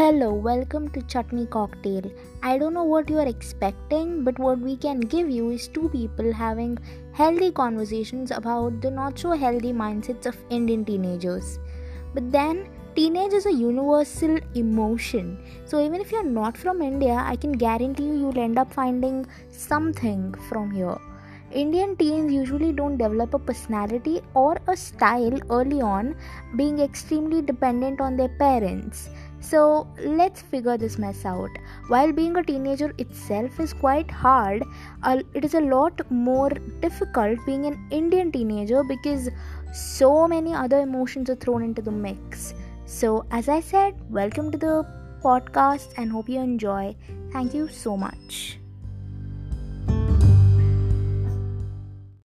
Hello, welcome to Chutney Cocktail. I don't know what you are expecting, but what we can give you is two people having healthy conversations about the not so healthy mindsets of Indian teenagers. But then, teenage is a universal emotion. So, even if you're not from India, I can guarantee you you'll end up finding something from here. Indian teens usually don't develop a personality or a style early on, being extremely dependent on their parents. So let's figure this mess out. While being a teenager itself is quite hard, uh, it is a lot more difficult being an Indian teenager because so many other emotions are thrown into the mix. So, as I said, welcome to the podcast and hope you enjoy. Thank you so much.